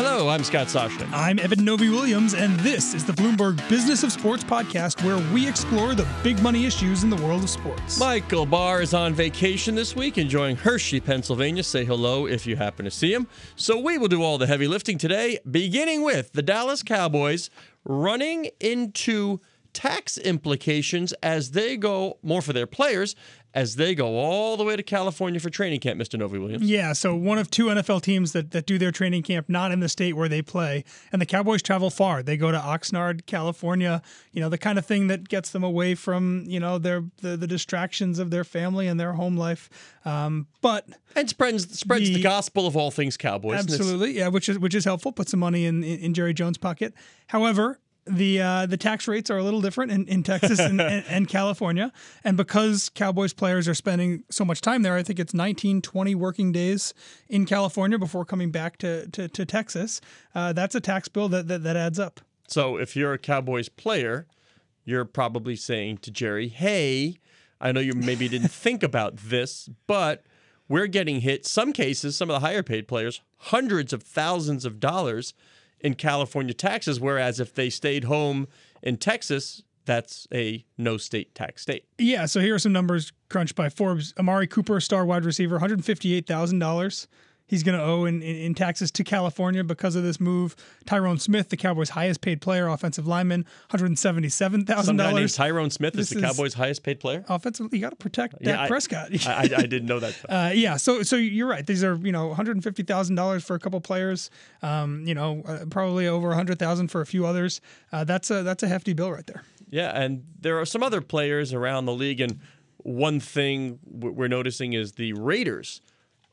Hello, I'm Scott Soshnick. I'm Eben Novy-Williams, and this is the Bloomberg Business of Sports podcast, where we explore the big money issues in the world of sports. Michael Barr is on vacation this week, enjoying Hershey, Pennsylvania. Say hello if you happen to see him. So we will do all the heavy lifting today, beginning with the Dallas Cowboys running into tax implications as they go more for their players as they go all the way to California for training camp, Mr. Novy-Williams. Yeah, so one of two NFL teams that, that do their training camp not in the state where they play. And the Cowboys travel far. They go to Oxnard, California, you know, the kind of thing that gets them away from, you know, their the, the distractions of their family and their home life. Um, but and spreads spreads the, the, gospel of all things Cowboys. Absolutely, yeah, which is which is helpful. Put some money in, in, in Jerry Jones' pocket. However, the uh, the tax rates are a little different in, in Texas and, and, and, California. And because Cowboys players are spending so much time there, I think it's 19, 20 working days in California before coming back to, to, to Texas. Uh, that's a tax bill that, that, that adds up. So if you're a Cowboys player, you're probably saying to Jerry, hey, I know you maybe didn't think about this, but we're getting hit, some cases, some of the higher paid players, hundreds of thousands of dollars in California taxes, whereas if they stayed home in Texas, that's a no state tax state. Yeah, so here are some numbers crunched by Forbes. Amari Cooper, star wide receiver, $158,000 he's going to owe in, in, in, taxes to California because of this move. Tyron Smith, the Cowboys' highest paid player, offensive lineman, $177,000. Some guy named Tyron Smith this is the Cowboys' highest paid player? Offensive, you got to protect yeah, Dak I, Prescott. I, I, didn't know that. uh, yeah, so so you're right. These are, you know, $150,000 for a couple players, um, you know, uh, probably over 100000 for a few others. Uh, that's, a, that's a hefty bill right there. Yeah, and there are some other players around the league, and one thing we're noticing is the Raiders –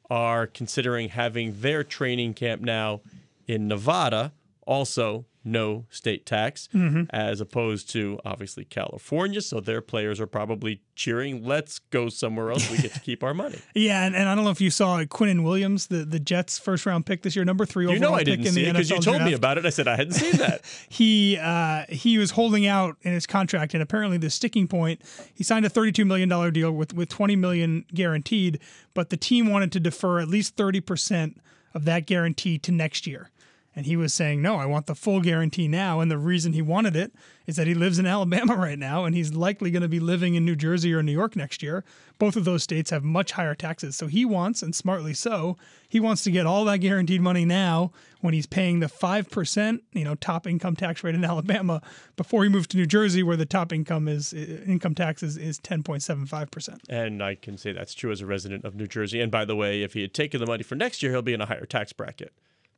are considering having their training camp now in Nevada, also no state tax, mm-hmm. as opposed to obviously California. So their players are probably cheering, let's go somewhere else. We get to keep our money. yeah, and, and I don't know if you saw Quinnen Williams, the, the Jets' first round pick this year, number three overall you know I didn't pick see in the because you told draft. me about it. I said I hadn't seen that. he uh, he was holding out in his contract, and apparently the sticking point, he signed a $32 million deal with, with 20 million guaranteed, but the team wanted to defer at least 30% of that guarantee to next year. And he was saying, no, I want the full guarantee now. And the reason he wanted it is that he lives in Alabama right now, and he's likely going to be living in New Jersey or New York next year. Both of those states have much higher taxes. So he wants, and smartly so, he wants to get all that guaranteed money now when he's paying the 5%, you know, top income tax rate in Alabama before he moves to New Jersey, where the top income is income tax is, is 10.75%. And I can say that's true as a resident of New Jersey. And by the way, if he had taken the money for next year, he'll be in a higher tax bracket.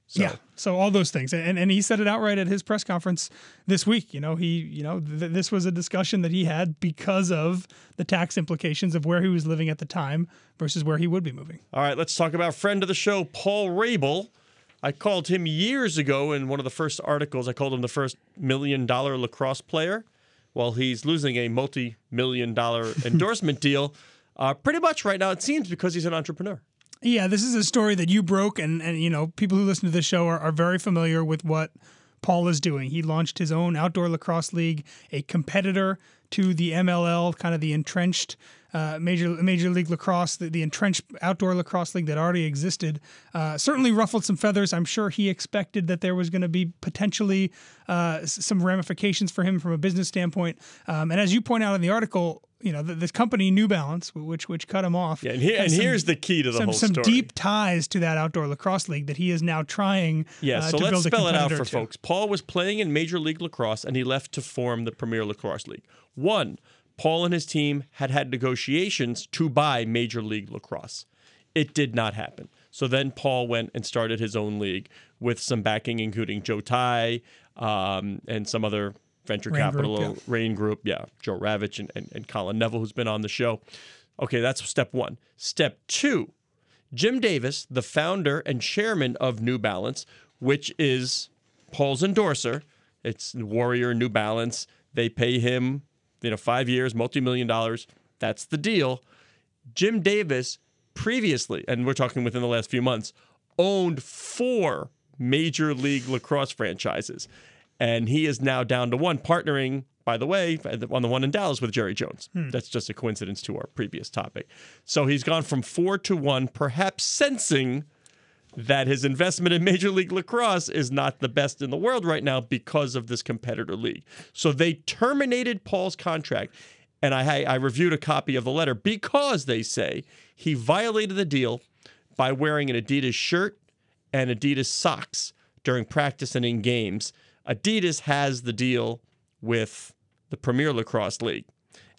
So. Yeah. So all those things, and and he said it outright at his press conference this week. You know, he you know th- this was a discussion that he had because of the tax implications of where he was living at the time versus where he would be moving. All right, let's talk about friend of the show, Paul Rabil. I called him years ago in one of the first articles. I called him the first million dollar lacrosse player. While he's losing a multi million dollar endorsement deal. Uh, pretty much right now, it seems because he's an entrepreneur. Yeah, this is a story that you broke, and, and you know, people who listen to this show are, are very familiar with what Paul is doing. He launched his own outdoor lacrosse league, a competitor to the MLL, kind of the entrenched uh, major Major League Lacrosse, the, the, entrenched outdoor lacrosse league that already existed. Uh, certainly ruffled some feathers. I'm sure he expected that there was going to be potentially uh, some ramifications for him from a business standpoint. Um, and as you point out in the article, you know, this company New Balance, which which cut him off. Yeah, and, here, and some, here's the key to the some, whole some story. deep ties to that outdoor lacrosse league that he is now trying. Yeah, uh, so let's spell it out for to. folks. Paul was playing in Major League Lacrosse, and he left to form the Premier Lacrosse League. One, Paul and his team had had negotiations to buy Major League Lacrosse. It did not happen. So then Paul went and started his own league with some backing, including Joe Tsai um, and some other venture Raine capital, Group, yeah. Raine Group, yeah, Joe Ravitch and, and, and Colin Neville, who's been on the show. Okay, that's step one. Step two, Jim Davis, the founder and chairman of New Balance, which is Paul's endorser. It's Warrior New Balance. They pay him, you know, five years, multi-million dollars. That's the deal. Jim Davis previously, and we're talking within the last few months, owned four major league lacrosse franchises and he is now down to one, partnering, by the way, on the one in Dallas with Jerry Jones. Hmm. That's just a coincidence to our previous topic. So he's gone from four to one, perhaps sensing that his investment in Major League Lacrosse is not the best in the world right now because of this competitor league. So they terminated Paul's contract. And I, I reviewed a copy of the letter because they say he violated the deal by wearing an Adidas shirt and Adidas socks during practice and in games. Adidas has the deal with the Premier Lacrosse League.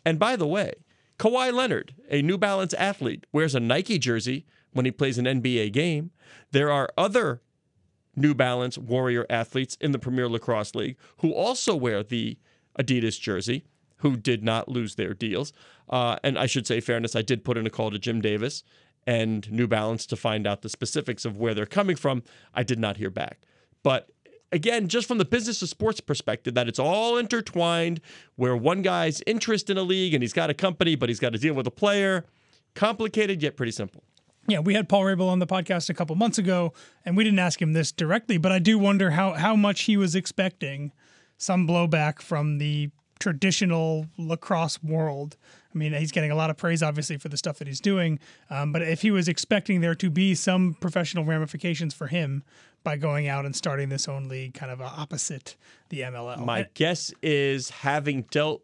And by the way, Kawhi Leonard, a New Balance athlete, wears a Nike jersey when he plays an NBA game. There are other New Balance Warrior athletes in the Premier Lacrosse League who also wear the Adidas jersey, who did not lose their deals. Uh, and I should say, fairness, I did put in a call to Jim Davis and New Balance to find out the specifics of where they're coming from. I did not hear back. But again, just from the business of sports perspective, that it's all intertwined, where one guy's interest in a league and he's got a company, but he's got to deal with a player. Complicated, yet pretty simple. Yeah, we had Paul Rabil on the podcast a couple months ago, and we didn't ask him this directly, but I do wonder how how much he was expecting some blowback from the traditional lacrosse world. I mean, he's getting a lot of praise, obviously, for the stuff that he's doing. Um, but if he was expecting there to be some professional ramifications for him by going out and starting this own league, kind of opposite the MLL. My guess is having dealt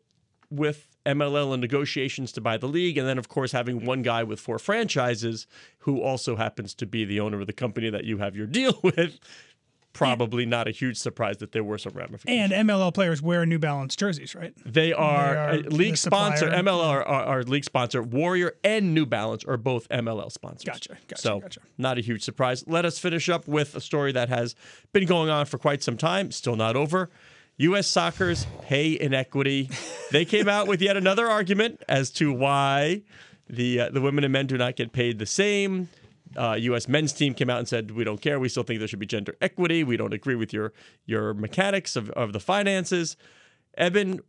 with MLL and negotiations to buy the league, and then of course having one guy with four franchises who also happens to be the owner of the company that you have your deal with. Probably not a huge surprise that there were some ramifications. And MLL players wear New Balance jerseys, right? They are, are league the sponsor. supplier. MLL are, are, are league sponsor. Warrior and New Balance are both MLL sponsors. Gotcha, gotcha, so gotcha. not a huge surprise. Let us finish up with a story that has been going on for quite some time. Still not over. U.S. Soccer's pay inequity. they came out with yet another argument as to why the uh, the women and men do not get paid the same. Uh, U.S. men's team came out and said, "We don't care. We still think there should be gender equity. We don't agree with your your mechanics of, of the finances." Eben,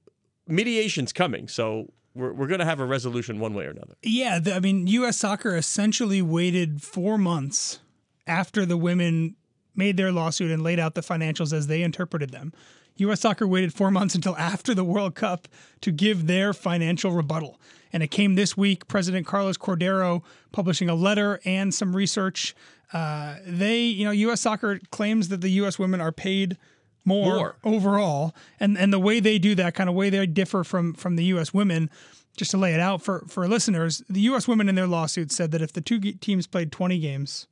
mediation's coming, so we're, we're going to have a resolution one way or another. Yeah, the, I mean, U.S. Soccer essentially waited four months after the women made their lawsuit and laid out the financials as they interpreted them. U.S. Soccer waited four months until after the World Cup to give their financial rebuttal. And it came this week. President Carlos Cordeiro publishing a letter and some research. Uh, they, you know, U.S. Soccer claims that the U.S. women are paid more, More. overall, and and the way they do that, kind of way they differ from from the U.S. women. Just to lay it out for for listeners, the U.S. women in their lawsuit said that if the two teams played 20 games,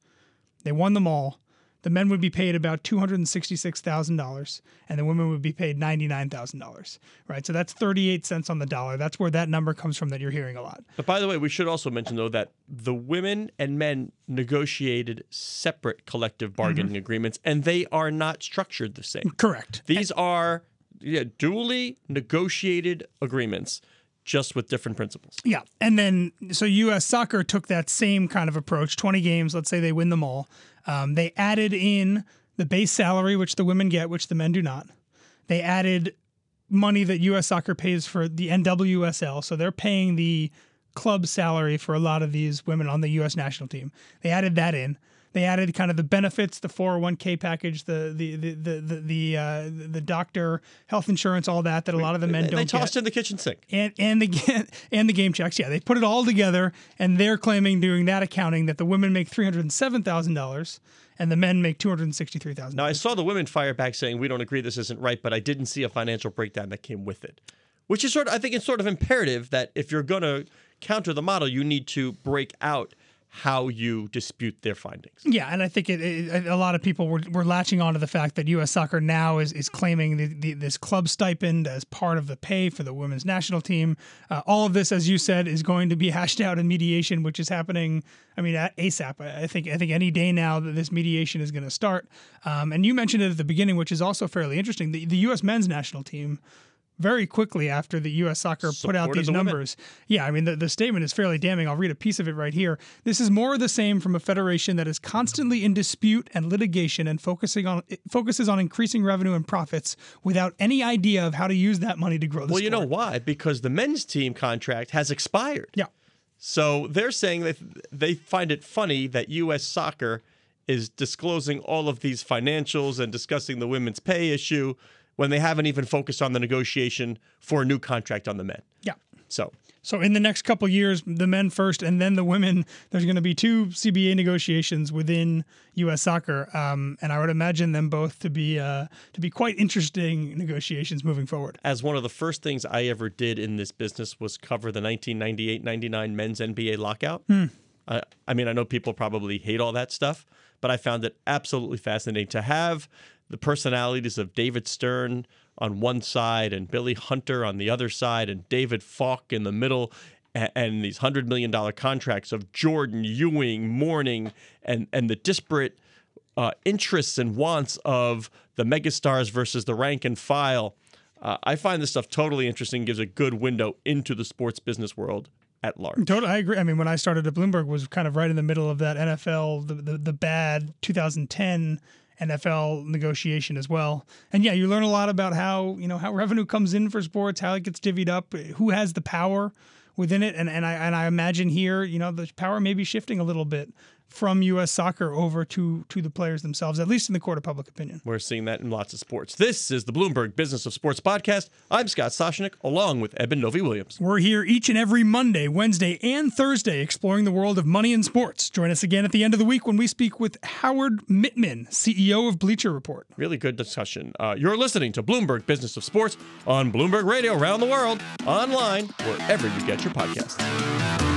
they won them all. The men would be paid about two hundred and sixty-six thousand dollars, and the women would be paid ninety-nine thousand dollars. Right, so that's thirty-eight cents on the dollar. That's where that number comes from that you're hearing a lot. But by the way, we should also mention though that the women and men negotiated separate collective mm-hmm. bargaining agreements, and they are not structured the same. Correct. These are yeah, duly negotiated agreements, just with different principles. Yeah. And then, so U.S. soccer took that same kind of approach 20 games, let's say they win them all. Um, they added in the base salary, which the women get, which the men do not. They added money that U.S. soccer pays for the NWSL. So they're paying the club salary for a lot of these women on the U.S. national team. They added that in. They added kind of the benefits, the 401k package, the the the the the the, uh, the doctor health insurance, all that that a lot of the men They, don't they get tossed in the kitchen sink. and and the and the game checks. Yeah, they put it all together, and they're claiming doing that accounting that the women make three hundred seven thousand dollars and the men make two hundred sixty three thousand. Now, I saw the women fire back saying, We don't agree, this isn't right, but I didn't see a financial breakdown that came with it. Which is sort of, I think it's sort of imperative that if you're going to counter the model, you need to break out how you dispute their findings. Yeah, and I think it, it, a lot of people were, were latching on to the fact that U.S. Soccer now is, is claiming the, the, this club stipend as part of the pay for the women's national team. Uh, all of this, as you said, is going to be hashed out in mediation, which is happening. I mean, at ASAP. I I think I think any day now that this mediation is going to start. Um, and you mentioned it at the beginning, which is also fairly interesting. The, the U.S. men's national team. Very quickly after the U.S. Soccer put out these the women. numbers, yeah, I mean, the, the statement is fairly damning. I'll read a piece of it right here. This is more of the same from a federation that is constantly in dispute and litigation and focusing on focuses on increasing revenue and profits without any idea of how to use that money to grow the Well, you know why? Because the men's team contract has expired. Yeah. So they're saying that they find it funny that U.S. soccer is disclosing all of these financials and discussing the women's pay issue when they haven't even focused on the negotiation for a new contract on the men. Yeah. So So in the next couple years, the men first and then the women. There's going to be two CBA negotiations within U.S. Soccer, um, and I would imagine them both to be uh, to be quite interesting negotiations moving forward. As one of the first things I ever did in this business was cover the 1998-99 men's NBA lockout. I, I mean, I know people probably hate all that stuff, but I found it absolutely fascinating to have the personalities of David Stern on one side and Billy Hunter on the other side and David Falk in the middle and, and these $100 million contracts of Jordan, Ewing, Mourning, and, and the disparate uh, interests and wants of the megastars versus the rank and file. Uh, I find this stuff totally interesting, gives a good window into the sports business world at large. Totally, I agree. I mean, when I started at Bloomberg, was kind of right in the middle of that NFL, the the, the bad 2010 NFL negotiation as well. And yeah, you learn a lot about how you know how revenue comes in for sports, how it gets divvied up, who has the power within it, and and I and I imagine here, you know, the power may be shifting a little bit from U.S. soccer over to to the players themselves, at least in the court of public opinion. We're seeing that in lots of sports. This is the Bloomberg Business of Sports podcast. I'm Scott Soshnick, along with Eben Novy-Williams. We're here each and every Monday, Wednesday, and Thursday exploring the world of money and sports. Join us again at the end of the week when we speak with Howard Mittman, CEO of Bleacher Report. Really good discussion. Uh, you're listening to Bloomberg Business of Sports on Bloomberg Radio around the world, online, wherever you get your podcasts.